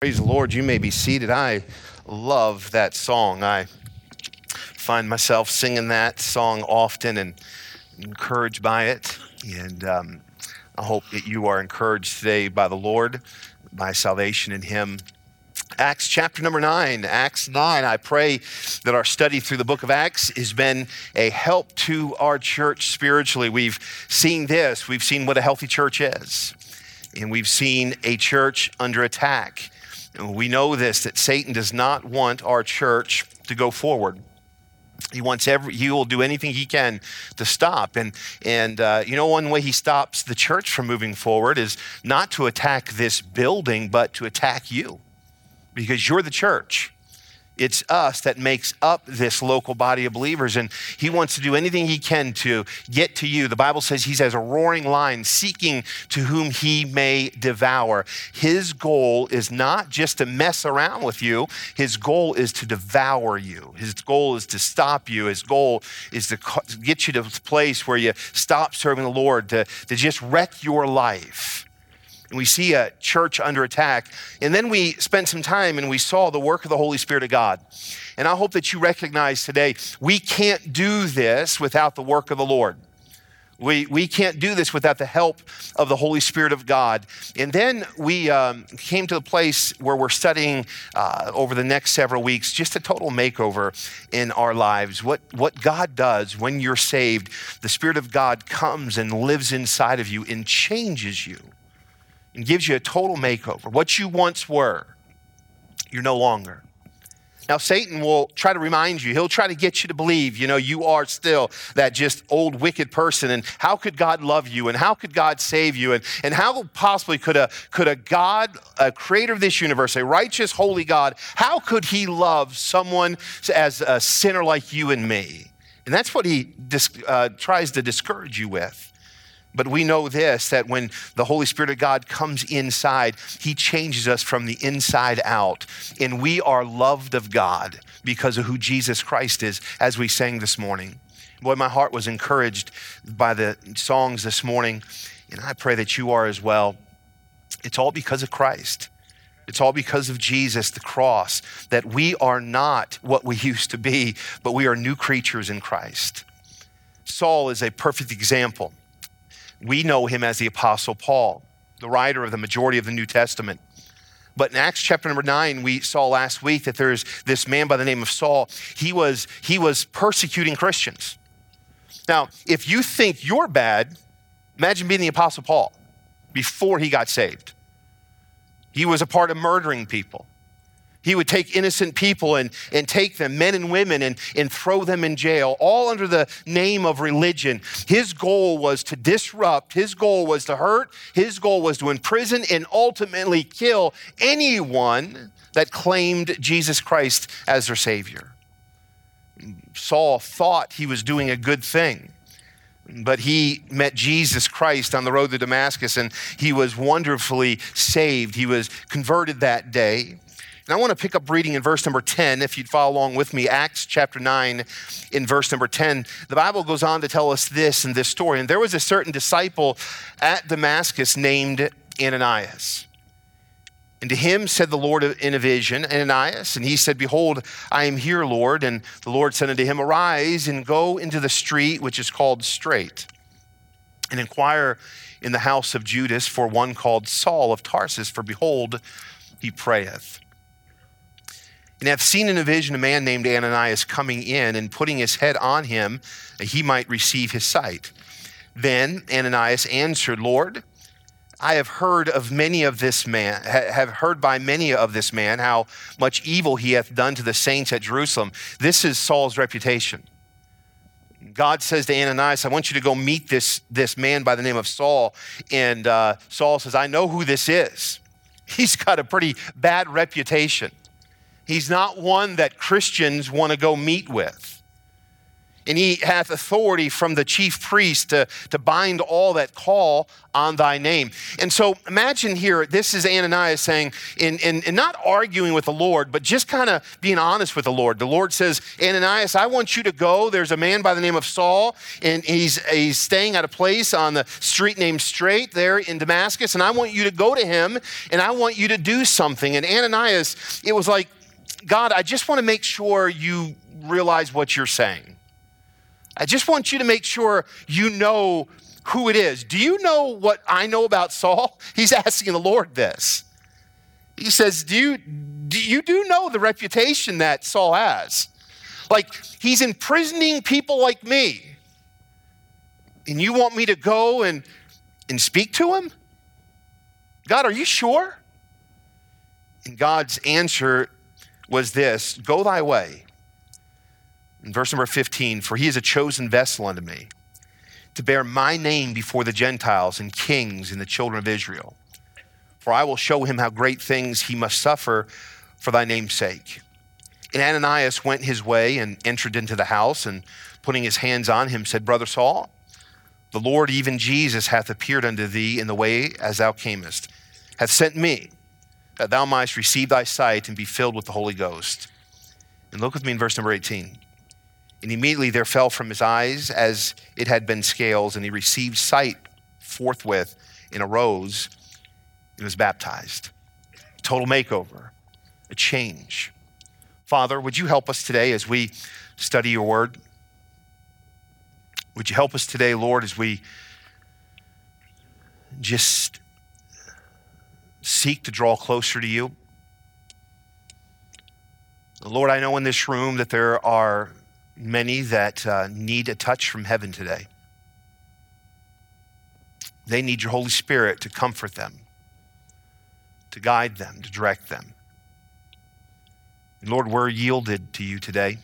Praise the Lord. You may be seated. I love that song. I find myself singing that song often and encouraged by it. And um, I hope that you are encouraged today by the Lord, by salvation in Him. Acts chapter number nine, Acts 9. I pray that our study through the book of Acts has been a help to our church spiritually. We've seen this, we've seen what a healthy church is, and we've seen a church under attack. We know this that Satan does not want our church to go forward. He wants every, he will do anything he can to stop. And, and uh, you know, one way he stops the church from moving forward is not to attack this building, but to attack you because you're the church. It's us that makes up this local body of believers. And he wants to do anything he can to get to you. The Bible says he's as a roaring lion seeking to whom he may devour. His goal is not just to mess around with you, his goal is to devour you. His goal is to stop you. His goal is to get you to a place where you stop serving the Lord, to, to just wreck your life we see a church under attack. And then we spent some time and we saw the work of the Holy Spirit of God. And I hope that you recognize today we can't do this without the work of the Lord. We, we can't do this without the help of the Holy Spirit of God. And then we um, came to the place where we're studying uh, over the next several weeks just a total makeover in our lives. What, what God does when you're saved, the Spirit of God comes and lives inside of you and changes you and gives you a total makeover. What you once were, you're no longer. Now, Satan will try to remind you, he'll try to get you to believe, you know, you are still that just old wicked person. And how could God love you? And how could God save you? And, and how possibly could a, could a God, a creator of this universe, a righteous, holy God, how could he love someone as a sinner like you and me? And that's what he uh, tries to discourage you with. But we know this that when the Holy Spirit of God comes inside, He changes us from the inside out. And we are loved of God because of who Jesus Christ is, as we sang this morning. Boy, my heart was encouraged by the songs this morning, and I pray that you are as well. It's all because of Christ. It's all because of Jesus, the cross, that we are not what we used to be, but we are new creatures in Christ. Saul is a perfect example we know him as the Apostle Paul, the writer of the majority of the New Testament. But in Acts chapter number nine, we saw last week that there's this man by the name of Saul. He was, he was persecuting Christians. Now, if you think you're bad, imagine being the Apostle Paul before he got saved. He was a part of murdering people. He would take innocent people and, and take them, men and women, and, and throw them in jail, all under the name of religion. His goal was to disrupt, his goal was to hurt, his goal was to imprison and ultimately kill anyone that claimed Jesus Christ as their Savior. Saul thought he was doing a good thing but he met Jesus Christ on the road to Damascus and he was wonderfully saved. He was converted that day. And I want to pick up reading in verse number 10, if you'd follow along with me, Acts chapter 9, in verse number 10. The Bible goes on to tell us this in this story. And there was a certain disciple at Damascus named Ananias. And to him said the Lord in a vision, Ananias, and he said, Behold, I am here, Lord. And the Lord said unto him, Arise and go into the street which is called Straight, and inquire in the house of Judas for one called Saul of Tarsus, for behold, he prayeth. And I've seen in a vision a man named Ananias coming in and putting his head on him that he might receive his sight. Then Ananias answered, Lord, I have heard of many of this man, have heard by many of this man how much evil he hath done to the saints at Jerusalem. This is Saul's reputation. God says to Ananias, I want you to go meet this, this man by the name of Saul. And uh, Saul says, I know who this is. He's got a pretty bad reputation. He's not one that Christians want to go meet with. and he hath authority from the chief priest to, to bind all that call on thy name. And so imagine here, this is Ananias saying, in, in, in not arguing with the Lord, but just kind of being honest with the Lord. The Lord says, Ananias, I want you to go. There's a man by the name of Saul, and he's, he's staying at a place on the street named Straight there in Damascus, and I want you to go to him, and I want you to do something. And Ananias, it was like, God, I just want to make sure you realize what you're saying. I just want you to make sure you know who it is. Do you know what I know about Saul? He's asking the Lord this. He says, Do you, do you do know the reputation that Saul has? Like, he's imprisoning people like me. And you want me to go and, and speak to him? God, are you sure? And God's answer was this Go thy way. In verse number 15, for he is a chosen vessel unto me to bear my name before the Gentiles and kings and the children of Israel. For I will show him how great things he must suffer for thy name's sake. And Ananias went his way and entered into the house, and putting his hands on him, said, Brother Saul, the Lord, even Jesus, hath appeared unto thee in the way as thou camest, hath sent me, that thou mightest receive thy sight and be filled with the Holy Ghost. And look with me in verse number 18. And immediately there fell from his eyes as it had been scales, and he received sight forthwith and arose and was baptized. Total makeover, a change. Father, would you help us today as we study your word? Would you help us today, Lord, as we just seek to draw closer to you? Lord, I know in this room that there are many that uh, need a touch from heaven today. They need your Holy Spirit to comfort them, to guide them, to direct them. Lord, we're yielded to you today.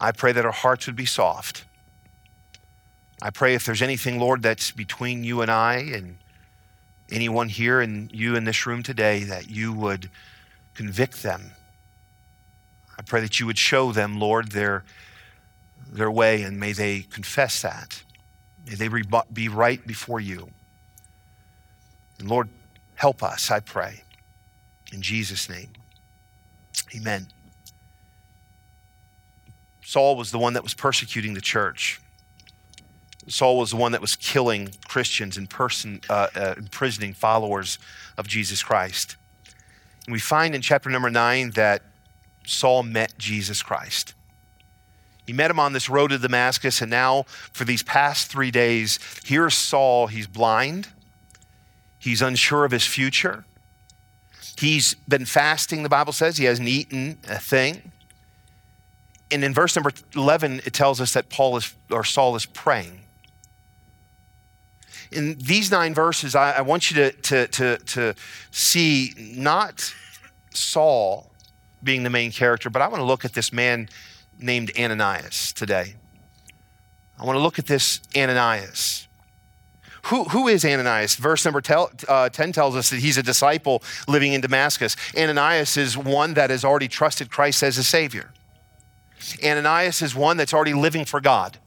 I pray that our hearts would be soft. I pray if there's anything, Lord, that's between you and I and anyone here and you in this room today, that you would convict them I pray that you would show them, Lord, their, their way, and may they confess that. May they be right before you. And Lord, help us, I pray. In Jesus' name, amen. Saul was the one that was persecuting the church. Saul was the one that was killing Christians and person, uh, uh, imprisoning followers of Jesus Christ. And we find in chapter number nine that Saul met Jesus Christ. He met him on this road to Damascus, and now for these past three days, here's Saul. He's blind, he's unsure of his future. He's been fasting, the Bible says. He hasn't eaten a thing. And in verse number 11, it tells us that Paul is, or Saul is praying. In these nine verses, I, I want you to, to, to, to see not Saul being the main character, but I want to look at this man named Ananias today. I want to look at this Ananias. Who, who is Ananias? Verse number uh, 10 tells us that he's a disciple living in Damascus. Ananias is one that has already trusted Christ as a Savior. Ananias is one that's already living for God.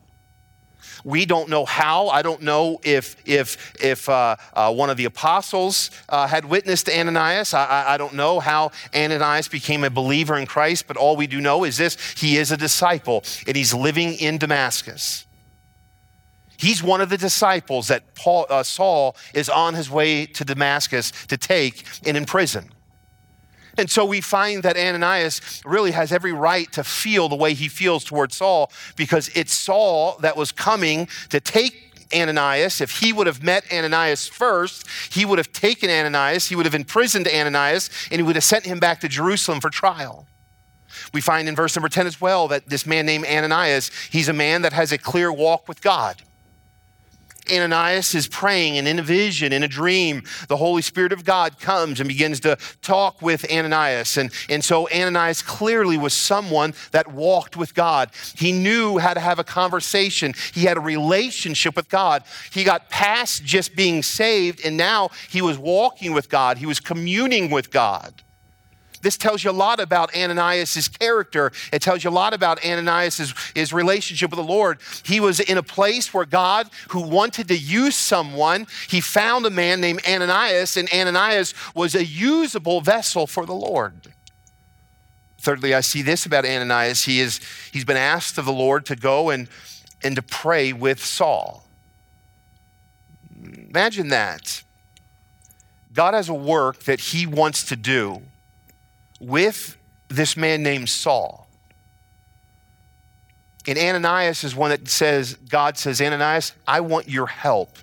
We don't know how. I don't know if, if, if uh, uh, one of the apostles uh, had witnessed Ananias. I, I don't know how Ananias became a believer in Christ, but all we do know is this he is a disciple and he's living in Damascus. He's one of the disciples that Paul, uh, Saul is on his way to Damascus to take and imprison. And so we find that Ananias really has every right to feel the way he feels towards Saul because it's Saul that was coming to take Ananias. If he would have met Ananias first, he would have taken Ananias, he would have imprisoned Ananias, and he would have sent him back to Jerusalem for trial. We find in verse number 10 as well that this man named Ananias, he's a man that has a clear walk with God. Ananias is praying, and in a vision, in a dream, the Holy Spirit of God comes and begins to talk with Ananias. And, and so Ananias clearly was someone that walked with God. He knew how to have a conversation, he had a relationship with God. He got past just being saved, and now he was walking with God, he was communing with God. This tells you a lot about Ananias' character. It tells you a lot about Ananias' his relationship with the Lord. He was in a place where God, who wanted to use someone, he found a man named Ananias, and Ananias was a usable vessel for the Lord. Thirdly, I see this about Ananias. He is, he's been asked of the Lord to go and, and to pray with Saul. Imagine that. God has a work that he wants to do with this man named Saul. And Ananias is one that says, God says, Ananias, I want your help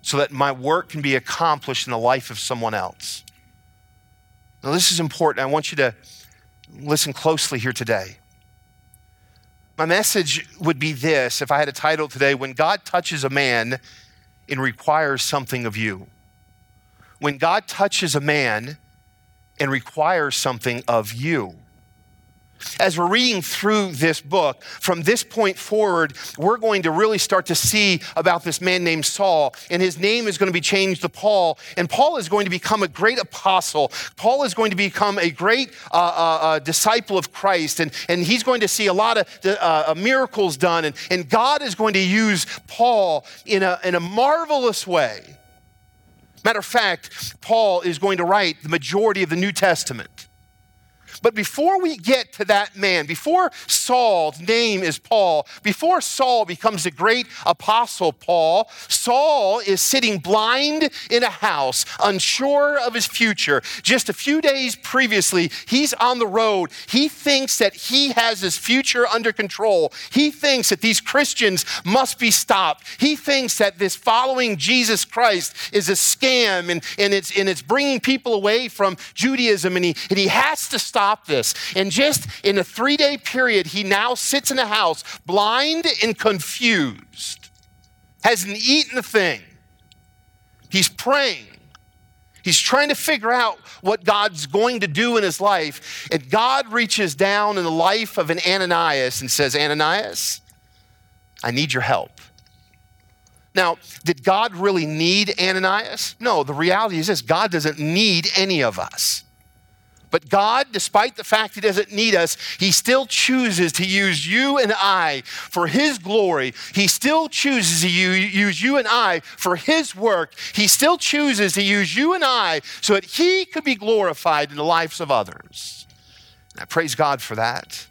so that my work can be accomplished in the life of someone else. Now, this is important. I want you to listen closely here today. My message would be this if I had a title today When God Touches a Man and Requires Something of You. When God touches a man and requires something of you. As we're reading through this book, from this point forward, we're going to really start to see about this man named Saul, and his name is going to be changed to Paul, and Paul is going to become a great apostle. Paul is going to become a great uh, uh, uh, disciple of Christ, and, and he's going to see a lot of uh, uh, miracles done, and, and God is going to use Paul in a, in a marvelous way. Matter of fact, Paul is going to write the majority of the New Testament. But before we get to that man, before Saul's name is Paul, before Saul becomes the great apostle Paul, Saul is sitting blind in a house, unsure of his future. Just a few days previously, he's on the road. He thinks that he has his future under control. He thinks that these Christians must be stopped. He thinks that this following Jesus Christ is a scam and, and, it's, and it's bringing people away from Judaism, and he, and he has to stop stop this. And just in a three day period, he now sits in a house blind and confused, hasn't eaten a thing. He's praying. He's trying to figure out what God's going to do in his life. And God reaches down in the life of an Ananias and says, Ananias, I need your help. Now, did God really need Ananias? No, the reality is this God doesn't need any of us. But God, despite the fact He doesn't need us, He still chooses to use you and I for His glory. He still chooses to use you and I for His work. He still chooses to use you and I so that He could be glorified in the lives of others. And I praise God for that.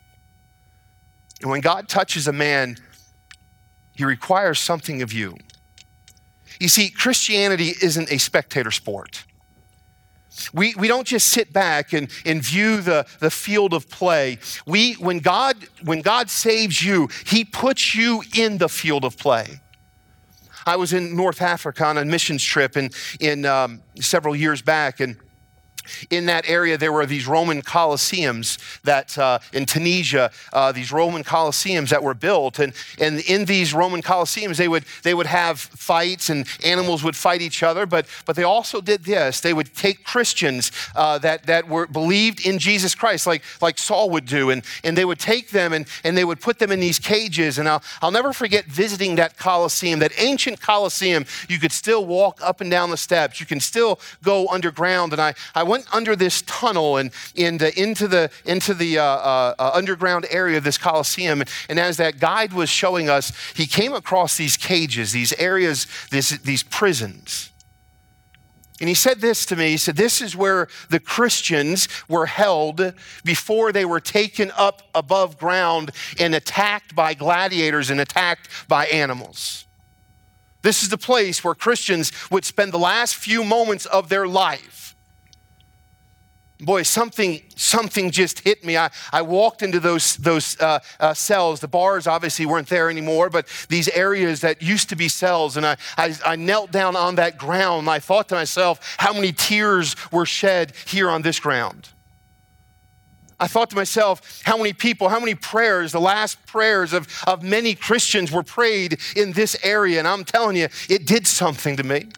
And when God touches a man, He requires something of you. You see, Christianity isn't a spectator sport. We, we don't just sit back and, and view the, the field of play. We, when, God, when God saves you, He puts you in the field of play. I was in North Africa on a missions trip in, in um, several years back, and in that area, there were these Roman Colosseums that uh, in Tunisia, uh, these Roman Colosseums that were built. And, and in these Roman Colosseums, they would, they would have fights and animals would fight each other. But, but they also did this they would take Christians uh, that, that were believed in Jesus Christ, like, like Saul would do, and, and they would take them and, and they would put them in these cages. And I'll, I'll never forget visiting that Colosseum, that ancient Colosseum. You could still walk up and down the steps, you can still go underground. And I, I went under this tunnel and, and uh, into the, into the uh, uh, uh, underground area of this Colosseum. And as that guide was showing us, he came across these cages, these areas, this, these prisons. And he said this to me. He said, This is where the Christians were held before they were taken up above ground and attacked by gladiators and attacked by animals. This is the place where Christians would spend the last few moments of their life boy, something, something just hit me. I, I walked into those, those uh, uh, cells. The bars obviously weren't there anymore, but these areas that used to be cells. And I, I, I knelt down on that ground I thought to myself, how many tears were shed here on this ground? I thought to myself, how many people, how many prayers, the last prayers of, of many Christians were prayed in this area. And I'm telling you, it did something to me.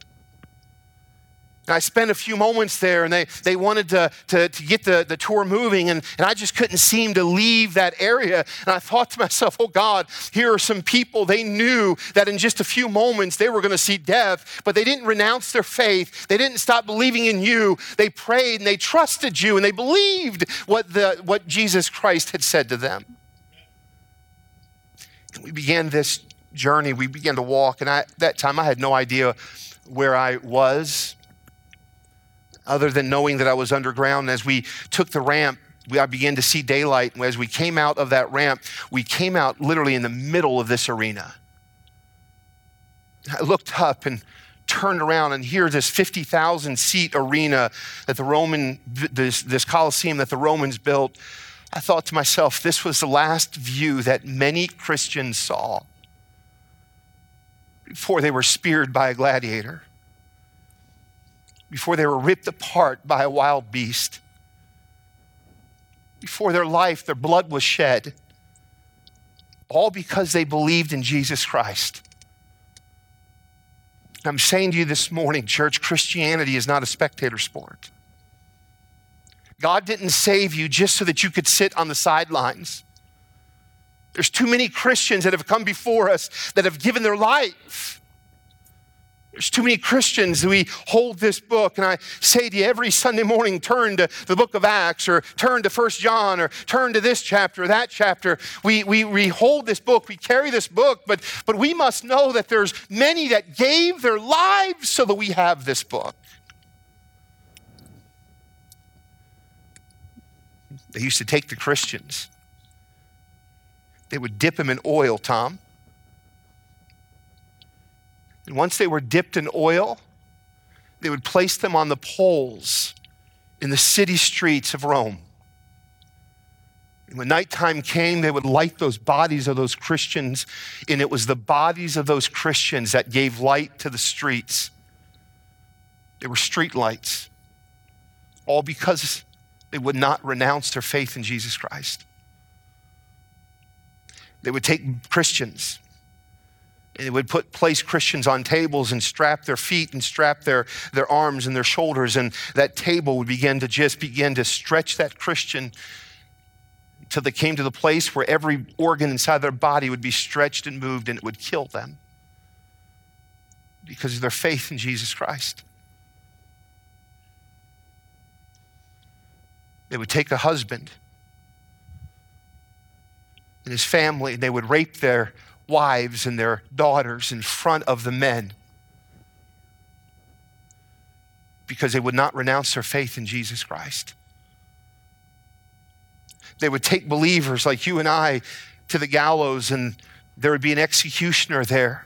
I spent a few moments there and they, they wanted to, to, to get the, the tour moving, and, and I just couldn't seem to leave that area. And I thought to myself, oh God, here are some people. They knew that in just a few moments they were going to see death, but they didn't renounce their faith. They didn't stop believing in you. They prayed and they trusted you and they believed what, the, what Jesus Christ had said to them. And we began this journey. We began to walk, and I, that time I had no idea where I was other than knowing that I was underground. As we took the ramp, we, I began to see daylight. As we came out of that ramp, we came out literally in the middle of this arena. I looked up and turned around and here this 50,000 seat arena that the Roman, this, this Colosseum that the Romans built. I thought to myself, this was the last view that many Christians saw before they were speared by a gladiator before they were ripped apart by a wild beast, before their life, their blood was shed, all because they believed in Jesus Christ. I'm saying to you this morning, church, Christianity is not a spectator sport. God didn't save you just so that you could sit on the sidelines. There's too many Christians that have come before us that have given their life there's too many Christians we hold this book, and I say to you every Sunday morning, turn to the book of Acts or turn to First John or turn to this chapter or that chapter. We, we, we hold this book, we carry this book, but, but we must know that there's many that gave their lives so that we have this book. They used to take the Christians, they would dip them in oil, Tom and once they were dipped in oil, they would place them on the poles in the city streets of Rome. And when nighttime came, they would light those bodies of those Christians, and it was the bodies of those Christians that gave light to the streets. They were street lights, all because they would not renounce their faith in Jesus Christ. They would take Christians they would put place Christians on tables and strap their feet and strap their, their arms and their shoulders, and that table would begin to just begin to stretch that Christian until they came to the place where every organ inside their body would be stretched and moved and it would kill them because of their faith in Jesus Christ. They would take a husband and his family, and they would rape their wives and their daughters in front of the men because they would not renounce their faith in Jesus Christ. They would take believers like you and I to the gallows, and there would be an executioner there.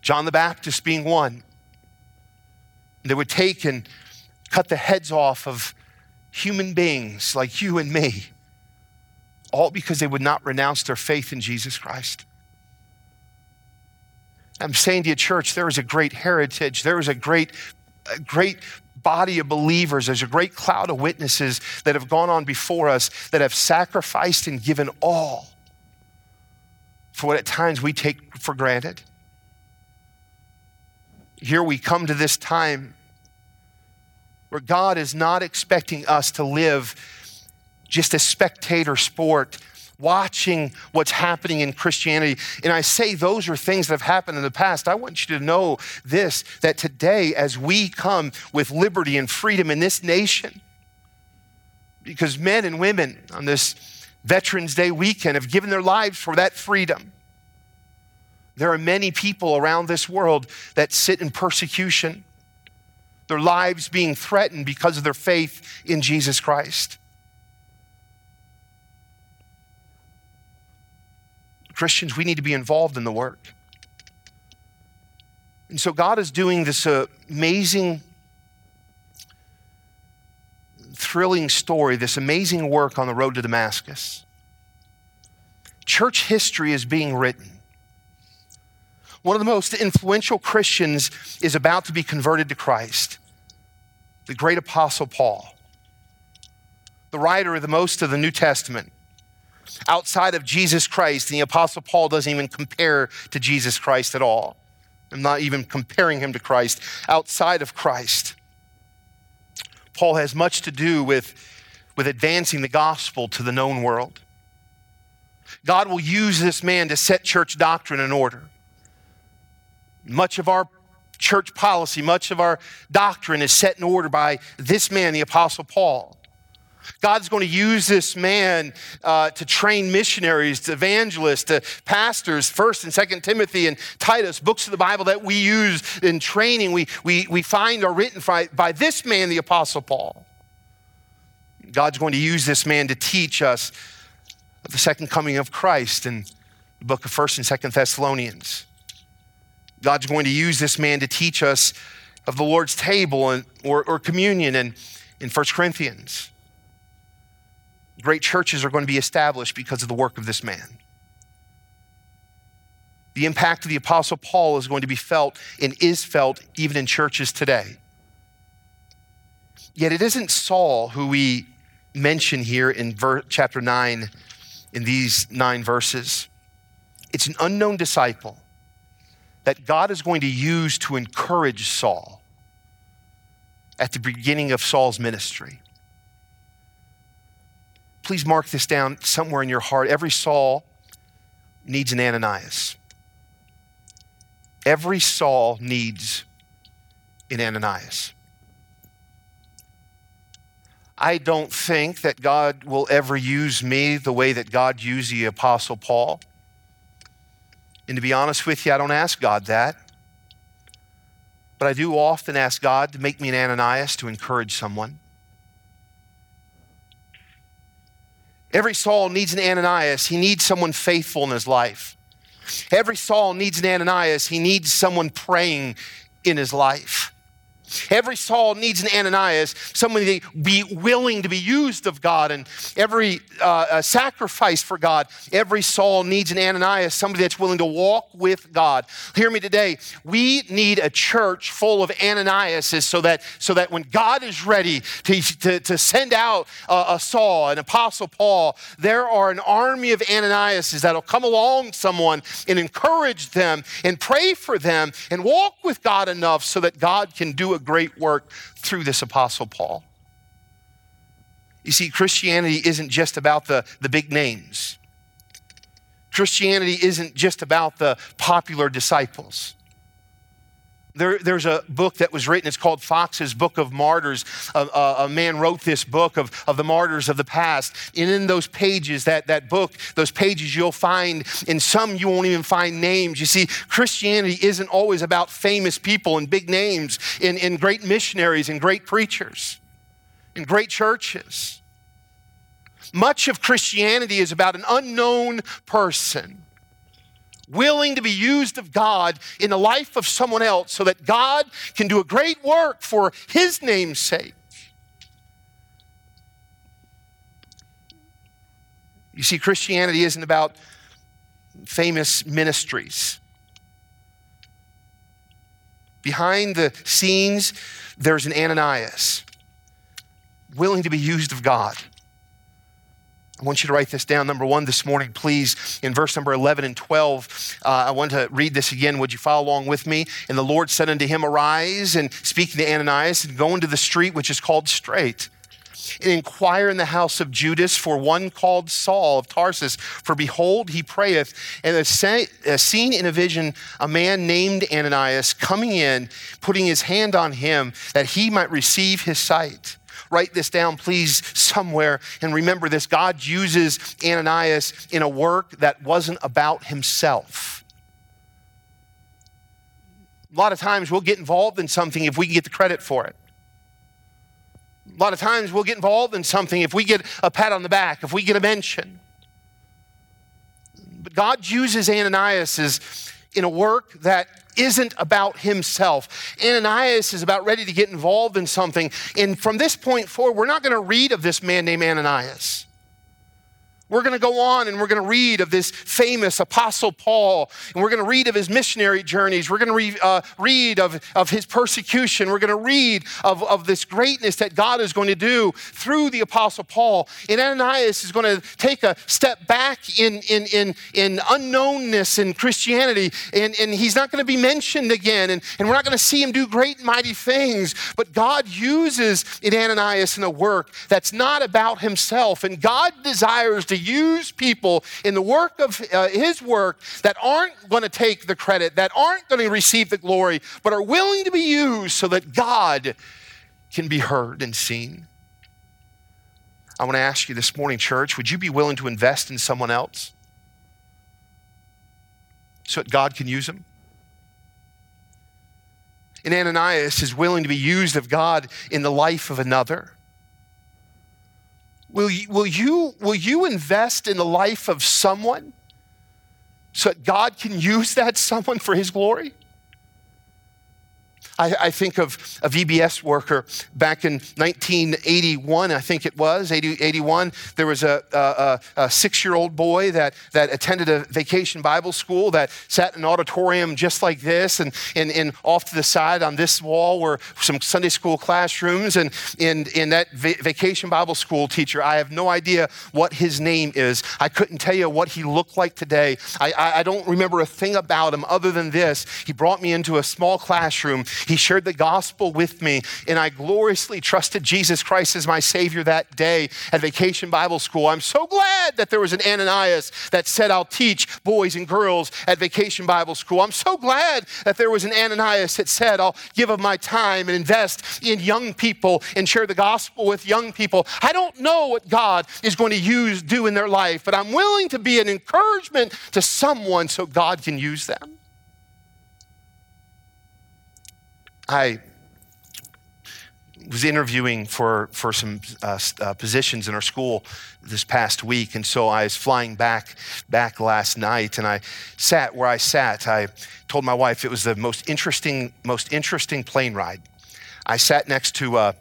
John the Baptist being one. They would take and cut the heads off of human beings like you and me all because they would not renounce their faith in Jesus Christ. I'm saying to you, church, there is a great heritage. There is a great, a great body of believers. There's a great cloud of witnesses that have gone on before us that have sacrificed and given all for what at times we take for granted. Here we come to this time where God is not expecting us to live just a spectator sport watching what's happening in Christianity. And I say those are things that have happened in the past. I want you to know this that today, as we come with liberty and freedom in this nation, because men and women on this Veterans Day weekend have given their lives for that freedom. There are many people around this world that sit in persecution, their lives being threatened because of their faith in Jesus Christ. Christians, we need to be involved in the work. And so God is doing this amazing, thrilling story, this amazing work on the road to Damascus. Church history is being written. One of the most influential Christians is about to be converted to Christ, the great apostle Paul, the writer of the most of the New Testament outside of Jesus Christ. The Apostle Paul doesn't even compare to Jesus Christ at all. I'm not even comparing him to Christ, outside of Christ. Paul has much to do with, with advancing the gospel to the known world. God will use this man to set church doctrine in order. Much of our church policy, much of our doctrine is set in order by this man, the Apostle Paul. God's going to use this man uh, to train missionaries, to evangelists, to pastors, First and Second Timothy and Titus, books of the Bible that we use in training. We, we, we find are written by, by this man, the Apostle Paul. God's going to use this man to teach us of the second coming of Christ in the book of First and Second Thessalonians. God's going to use this man to teach us of the Lord's table and, or, or communion in, in 1 Corinthians. Great churches are going to be established because of the work of this man. The impact of the Apostle Paul is going to be felt and is felt even in churches today. Yet it isn't Saul who we mention here in ver- chapter 9, in these nine verses. It's an unknown disciple that God is going to use to encourage Saul at the beginning of Saul's ministry. Please mark this down somewhere in your heart. Every Saul needs an Ananias. Every Saul needs an Ananias. I don't think that God will ever use me the way that God used the Apostle Paul. And to be honest with you, I don't ask God that. But I do often ask God to make me an Ananias to encourage someone. Every Saul needs an Ananias. He needs someone faithful in his life. Every Saul needs an Ananias. He needs someone praying in his life. Every Saul needs an Ananias, somebody to be willing to be used of God, and every uh, sacrifice for God. Every Saul needs an Ananias, somebody that's willing to walk with God. Hear me today. We need a church full of Ananiases so that, so that when God is ready to, to, to send out a, a Saul, an Apostle Paul, there are an army of Ananiases that'll come along someone and encourage them and pray for them and walk with God enough so that God can do a great work through this Apostle Paul. You see, Christianity isn't just about the, the big names. Christianity isn't just about the popular disciples. There, there's a book that was written, it's called Fox's Book of Martyrs. A, a, a, man wrote this book of, of the martyrs of the past. And in those pages, that, that book, those pages you'll find, in some you won't even find names. You see, Christianity isn't always about famous people and big names, and, and great missionaries and great preachers, and great churches. Much of Christianity is about an unknown person willing to be used of God in the life of someone else so that God can do a great work for His name's sake. You see, Christianity isn't about famous ministries. Behind the scenes, there's an Ananias willing to be used of God. I want you to write this down. Number one, this morning, please, in verse number 11 and 12, uh, I want to read this again. Would you follow along with me? And the Lord said unto him, Arise and speak to Ananias and go into the street which is called Straight and inquire in the house of Judas for one called Saul of Tarsus. For behold, he prayeth, and a seen in a vision a man named Ananias coming in, putting his hand on him that he might receive his sight. Write this down, please, somewhere. And remember this God uses Ananias in a work that wasn't about himself. A lot of times we'll get involved in something if we can get the credit for it. A lot of times we'll get involved in something if we get a pat on the back, if we get a mention. But God uses Ananias as in a work that isn't about himself. Ananias is about ready to get involved in something. And from this point forward, we're not going to read of this man named Ananias. We're going to go on and we're going to read of this famous Apostle Paul, and we're going to read of his missionary journeys. We're going to re, uh, read of, of his persecution. We're going to read of, of this greatness that God is going to do through the Apostle Paul. And Ananias is going to take a step back in, in, in, in unknownness in Christianity, and, and he's not going to be mentioned again, and, and we're not going to see him do great and mighty things. But God uses in Ananias in a work that's not about himself, and God desires to use people in the work of uh, his work that aren't going to take the credit, that aren't going to receive the glory, but are willing to be used so that God can be heard and seen. I want to ask you this morning, church, would you be willing to invest in someone else so that God can use them? And Ananias is willing to be used of God in the life of another. Will you, will you, will you invest in the life of someone so that God can use that someone for his glory? I, I, think of a VBS worker back in 1981, I think it was, 80, 81. There was a, a, a six year old boy that, that attended a vacation Bible school that sat in an auditorium just like this. And, and, and off to the side on this wall were some Sunday school classrooms. And in, that va- vacation Bible school teacher, I have no idea what his name is. I couldn't tell you what he looked like today. I, I, I don't remember a thing about him other than this. He brought me into a small classroom. He shared the gospel with me, and I gloriously trusted Jesus Christ as my Savior that day at Vacation Bible School. I'm so glad that there was an Ananias that said, I'll teach boys and girls at Vacation Bible School. I'm so glad that there was an Ananias that said, I'll give of my time and invest in young people and share the gospel with young people. I don't know what God is going to use, do in their life, but I'm willing to be an encouragement to someone so God can use them. I was interviewing for, for some uh, uh, positions in our school this past week, and so I was flying back back last night, and I sat where I sat. I told my wife it was the most interesting most interesting plane ride. I sat next to uh,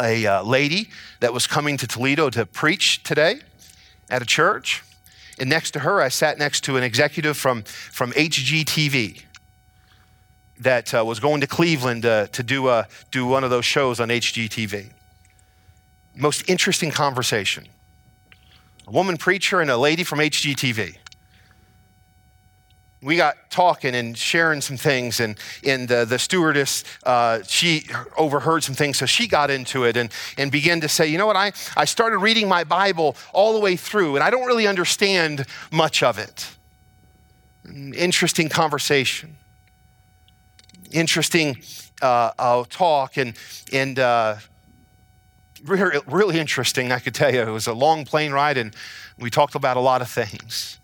a uh, lady that was coming to Toledo to preach today at a church, and next to her, I sat next to an executive from from HGTV that uh, was going to Cleveland uh, to do, a, do one of those shows on HGTV. Most interesting conversation. A woman preacher and a lady from HGTV. We got talking and sharing some things, and, and uh, the stewardess, uh, she overheard some things, so she got into it and, and began to say, You know what? I, I started reading my Bible all the way through, and I don't really understand much of it. Interesting conversation interesting uh, uh, talk and, and uh, really, really interesting, I could tell you. It was a long plane ride and we talked about a lot of things.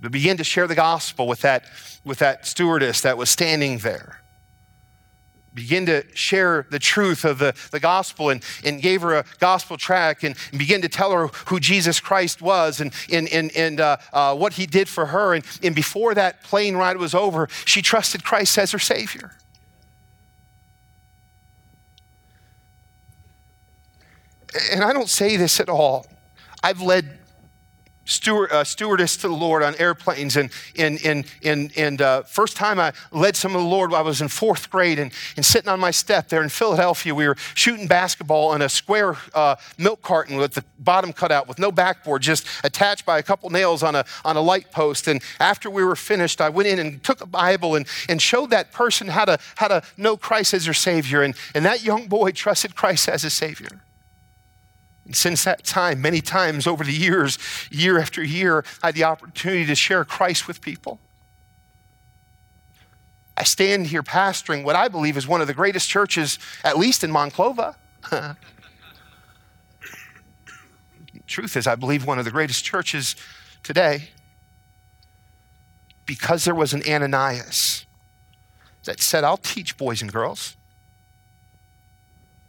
We began to share the gospel with that, with that stewardess that was standing there begin to share the truth of the, the gospel and, and gave her a gospel track and, and begin to tell her who Jesus Christ was and, and, and, and uh, uh, what he did for her. And, and before that plane ride was over, she trusted Christ as her Savior. And I don't say this at all. I've led steward, uh, stewardess to the Lord on airplanes. And, and, and, and, and uh, first time I led some of the Lord, I was in fourth grade and, and sitting on my step there in Philadelphia. We were shooting basketball in a square uh, milk carton with the bottom cut out with no backboard, just attached by a couple nails on a, on a light post. And after we were finished, I went in and took a Bible and, and showed that person how to, how to know Christ as their Savior. And, and that young boy trusted Christ as his Savior. Since that time, many times over the years, year after year, I had the opportunity to share Christ with people. I stand here pastoring what I believe is one of the greatest churches, at least in Monclova. Truth is, I believe one of the greatest churches today because there was an Ananias that said, I'll teach boys and girls.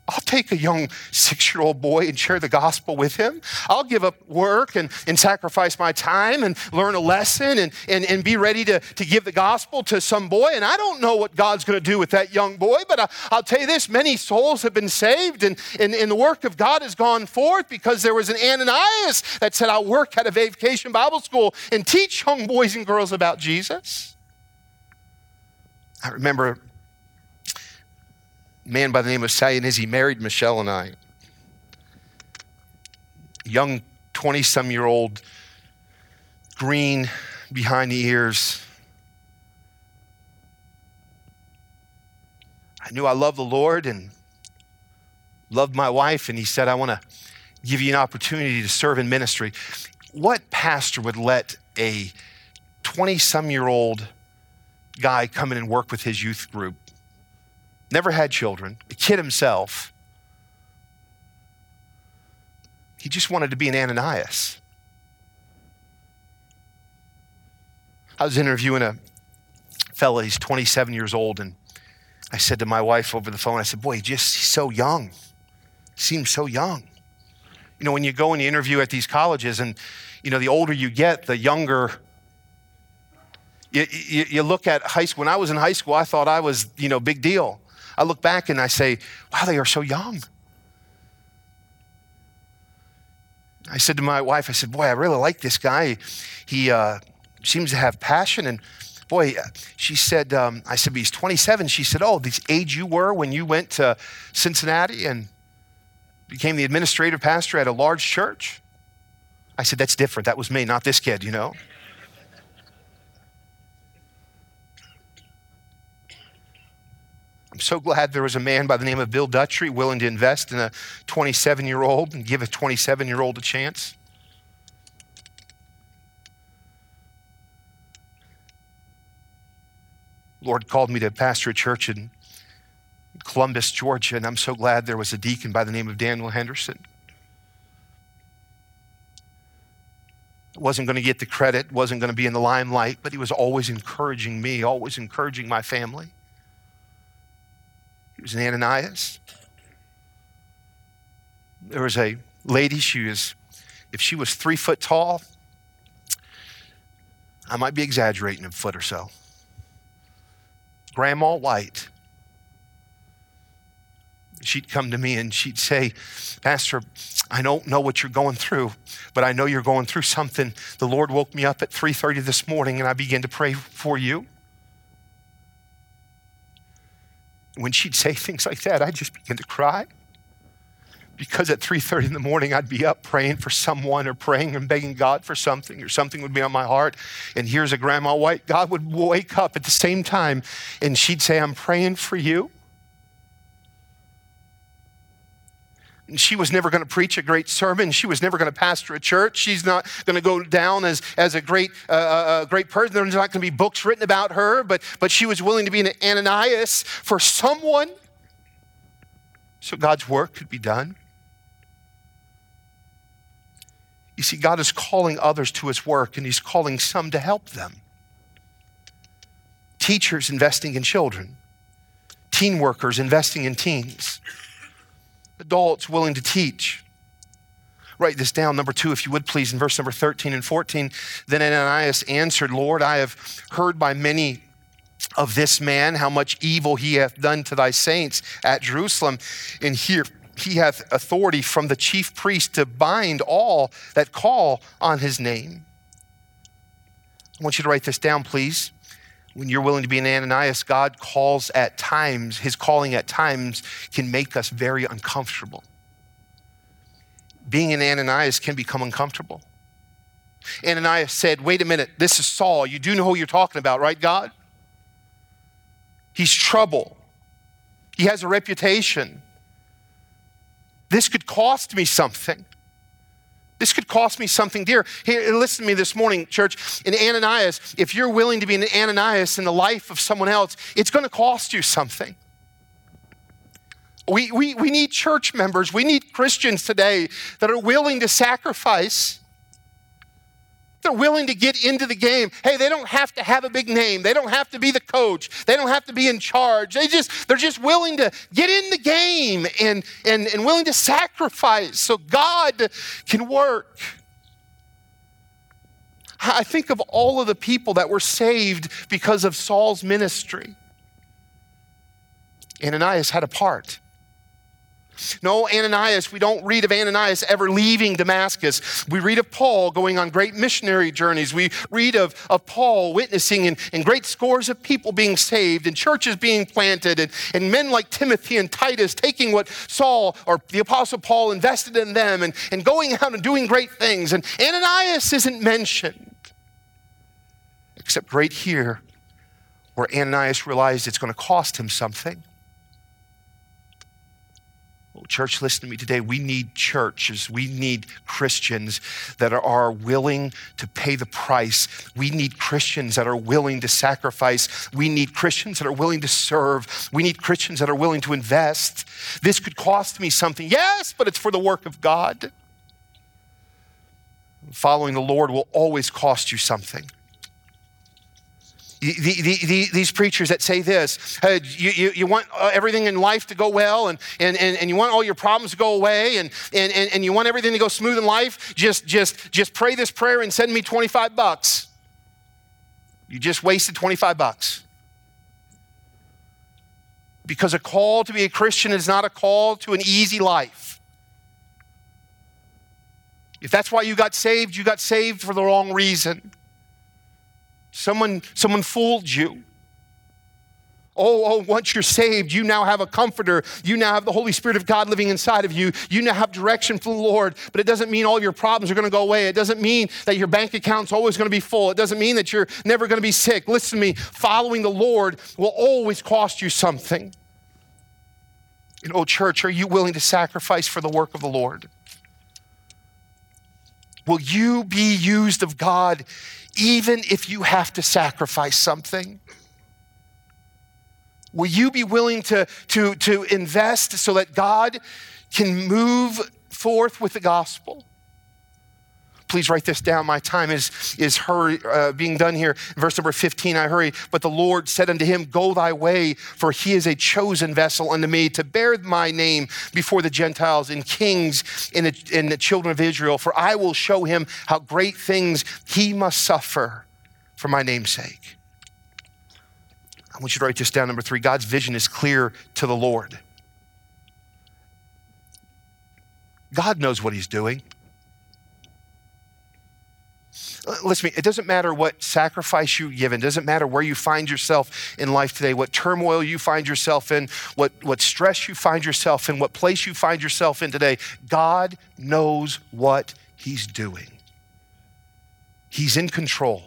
I'll take a young six year old boy and share the gospel with him. I'll give up work and, and sacrifice my time and learn a lesson and, and, and be ready to, to give the gospel to some boy. And I don't know what God's going to do with that young boy, but I, will tell you this many souls have been saved and, and, and the work of God has gone forth because there was an Ananias that said, I'll work at a vacation Bible school and teach young boys and girls about Jesus. I remember man by the name of he married Michelle and I. Young 20 some year old, green behind the ears. I knew I loved the Lord and loved my wife, and he said, I want to give you an opportunity to serve in ministry. What pastor would let a 20 some year old guy come in and work with his youth group? Never had children, a kid himself. He just wanted to be an Ananias. I was interviewing a fella, he's 27 years old, and I said to my wife over the phone, I said, Boy, he just he's so young. He seems so young. You know, when you go and you interview at these colleges, and you know, the older you get, the younger you, you, you, look at high school. When I was in high school, I thought I was, you know, big deal. I look back and I say, wow, they are so young. I said to my wife, I said, boy, I really like this guy. He uh, seems to have passion. And boy, she said, um, I said, but he's 27. She said, oh, this age you were when you went to Cincinnati and became the administrative pastor at a large church. I said, that's different. That was me, not this kid, you know. I'm so glad there was a man by the name of Bill Dutry willing to invest in a 27 year old and give a 27 year old a chance. Lord called me to pastor a church in Columbus, Georgia, and I'm so glad there was a deacon by the name of Daniel Henderson. wasn't going to get the credit, wasn't going to be in the limelight, but he was always encouraging me, always encouraging my family. He was an Ananias. There was a lady, she was, if she was three foot tall, I might be exaggerating a foot or so. Grandma White. She'd come to me and she'd say, Pastor, I don't know what you're going through, but I know you're going through something. The Lord woke me up at 3:30 this morning and I began to pray for you. When she'd say things like that, I'd just begin to cry. Because at 3:30 in the morning, I'd be up praying for someone or praying and begging God for something, or something would be on my heart. And here's a grandma white. God would wake up at the same time and she'd say, I'm praying for you. She was never going to preach a great sermon. She was never going to pastor a church. She's not going to go down as, as a great, uh, uh, a great person. There's not going to be books written about her, but, but she was willing to be an Ananias for someone so God's work could be done. You see, God is calling others to his work, and he's calling some to help them. Teachers investing in children, teen workers investing in teens adults willing to teach. Write this down, number two, if you would please, in verse number 13 and 14. Then Ananias answered, Lord, I have heard by many of this man how much evil he hath done to thy saints at Jerusalem. And here he hath authority from the chief priest to bind all that call on his name. I want you to write this down, please when you're willing to be an Ananias, God calls at times, his calling at times can make us very uncomfortable. Being an Ananias can become uncomfortable. Ananias said, Wait a minute, this is Saul. You do know who you're talking about, right, God? He's trouble, he has a reputation. This could cost me something. This could cost me something dear. Here, listen to me this morning, church. In Ananias, if you're willing to be an Ananias in the life of someone else, it's going to cost you something. We, we, we need church members, we need Christians today that are willing to sacrifice They're willing to get into the game. Hey, they don't have to have a big name. They don't have to be the coach. They don't have to be in charge. They just, they're just willing to get in the game and, and, and willing to sacrifice so God can work. I think of all of the people that were saved because of Saul's ministry. Ananias had a part. No, Ananias, we don't read of Ananias ever leaving Damascus. We read of Paul going on great missionary journeys. We read of, of Paul witnessing and, and great scores of people being saved and churches being planted and, and men like Timothy and Titus taking what Saul or the Apostle Paul invested in them and, and going out and doing great things. And Ananias isn't mentioned, except right here where Ananias realized it's going to cost him something. Church, listen to me today. We need churches. We need Christians that are willing to pay the price. We need Christians that are willing to sacrifice. We need Christians that are willing to serve. We need Christians that are willing to invest. This could cost me something. Yes, but it's for the work of God. Following the Lord will always cost you something. The, the, the, these preachers that say this uh, you, you, you, want uh, everything in life to go well and, and, and, and you want all your problems to go away and, and, and, and you want everything to go smooth in life just, just, just pray this prayer and send me 25 bucks. You just wasted 25 bucks. Because a call to be a christian is not a call to an easy life. If that's why you got saved you got saved for the wrong reason Someone, someone fooled you. Oh, oh, once you're saved, you now have a comforter. You now have the Holy Spirit of God living inside of you. You now have direction from the Lord, but it doesn't mean all your problems are going to go away. It doesn't mean that your bank account's always going to be full. It doesn't mean that you're never going to be sick. Listen to me, following the Lord will always cost you something. And oh, church, are you willing to sacrifice for the work of the Lord? Will you be used of God even if you have to sacrifice something? Will you be willing to, to, to invest so that God can move forth with the gospel? Please write this down. My time is, is hurry, uh, being done here. Verse number 15, I hurry. But the Lord said unto him, Go thy way, for he is a chosen vessel unto me to bear my name before the Gentiles and kings and the, and the children of Israel. For I will show him how great things he must suffer for my name's sake. I want you to write this down. Number three God's vision is clear to the Lord. God knows what he's doing. Listen to me, it doesn't matter what sacrifice you give, it doesn't matter where you find yourself in life today, what turmoil you find yourself in, what, what stress you find yourself in, what place you find yourself in today. God knows what He's doing, He's in control.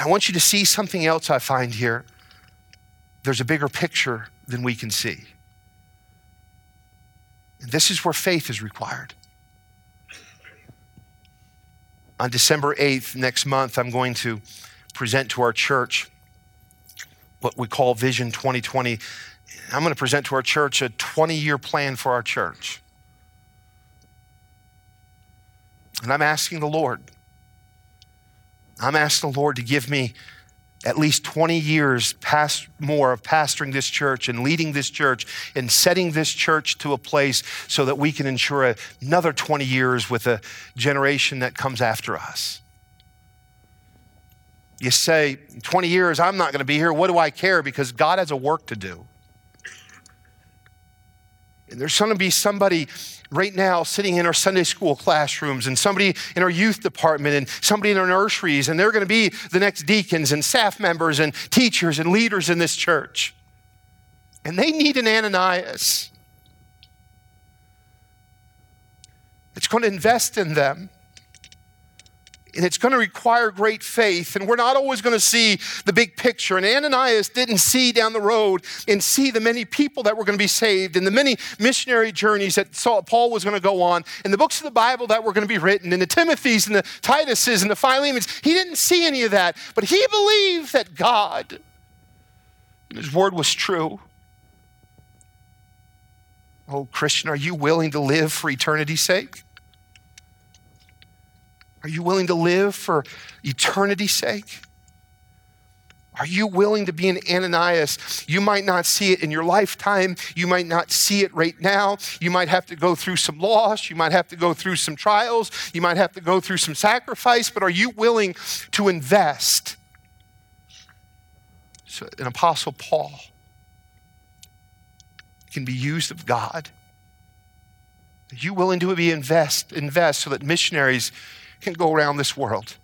I want you to see something else I find here. There's a bigger picture than we can see. And this is where faith is required. On December 8th, next month, I'm going to present to our church what we call Vision 2020. I'm going to present to our church a 20 year plan for our church. And I'm asking the Lord, I'm asking the Lord to give me at least 20 years past more of pastoring this church and leading this church and setting this church to a place so that we can ensure another 20 years with a generation that comes after us. You say, 20 years, I'm not going to be here. What do I care? Because God has a work to do. And there's going to be somebody right now sitting in our Sunday school classrooms and somebody in our youth department and somebody in our nurseries, and they're going to be the next deacons and staff members and teachers and leaders in this church. And they need an Ananias. It's going to invest in them and it's going to require great faith. And we're not always going to see the big picture. And Ananias didn't see down the road and see the many people that were going to be saved and the many missionary journeys that Paul was going to go on and the books of the Bible that were going to be written and the Timothys and the Tituses and the Philemons. He didn't see any of that, but he believed that God, his word was true. Oh, Christian, are you willing to live for eternity's sake? Are you willing to live for eternity's sake? Are you willing to be an Ananias? You might not see it in your lifetime. You might not see it right now. You might have to go through some loss. You might have to go through some trials. You might have to go through some sacrifice. But are you willing to invest? So, an apostle Paul can be used of God. Are you willing to be invest, invest so that missionaries can go around this world?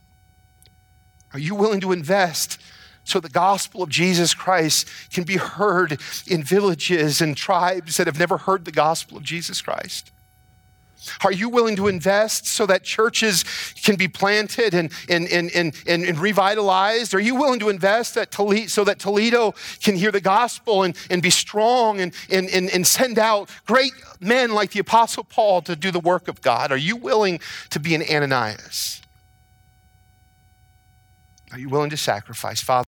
Are you willing to invest so the gospel of Jesus Christ can be heard in villages and tribes that have never heard the gospel of Jesus Christ? Are you willing to invest so that churches can be planted and, and, and, and, and, revitalized? Are you willing to invest Toledo, so that Toledo can hear the gospel and, and be strong and, and, and, and send out great men like the Apostle Paul to do the work of God? Are you willing to be an Ananias? Are you willing to sacrifice? Father,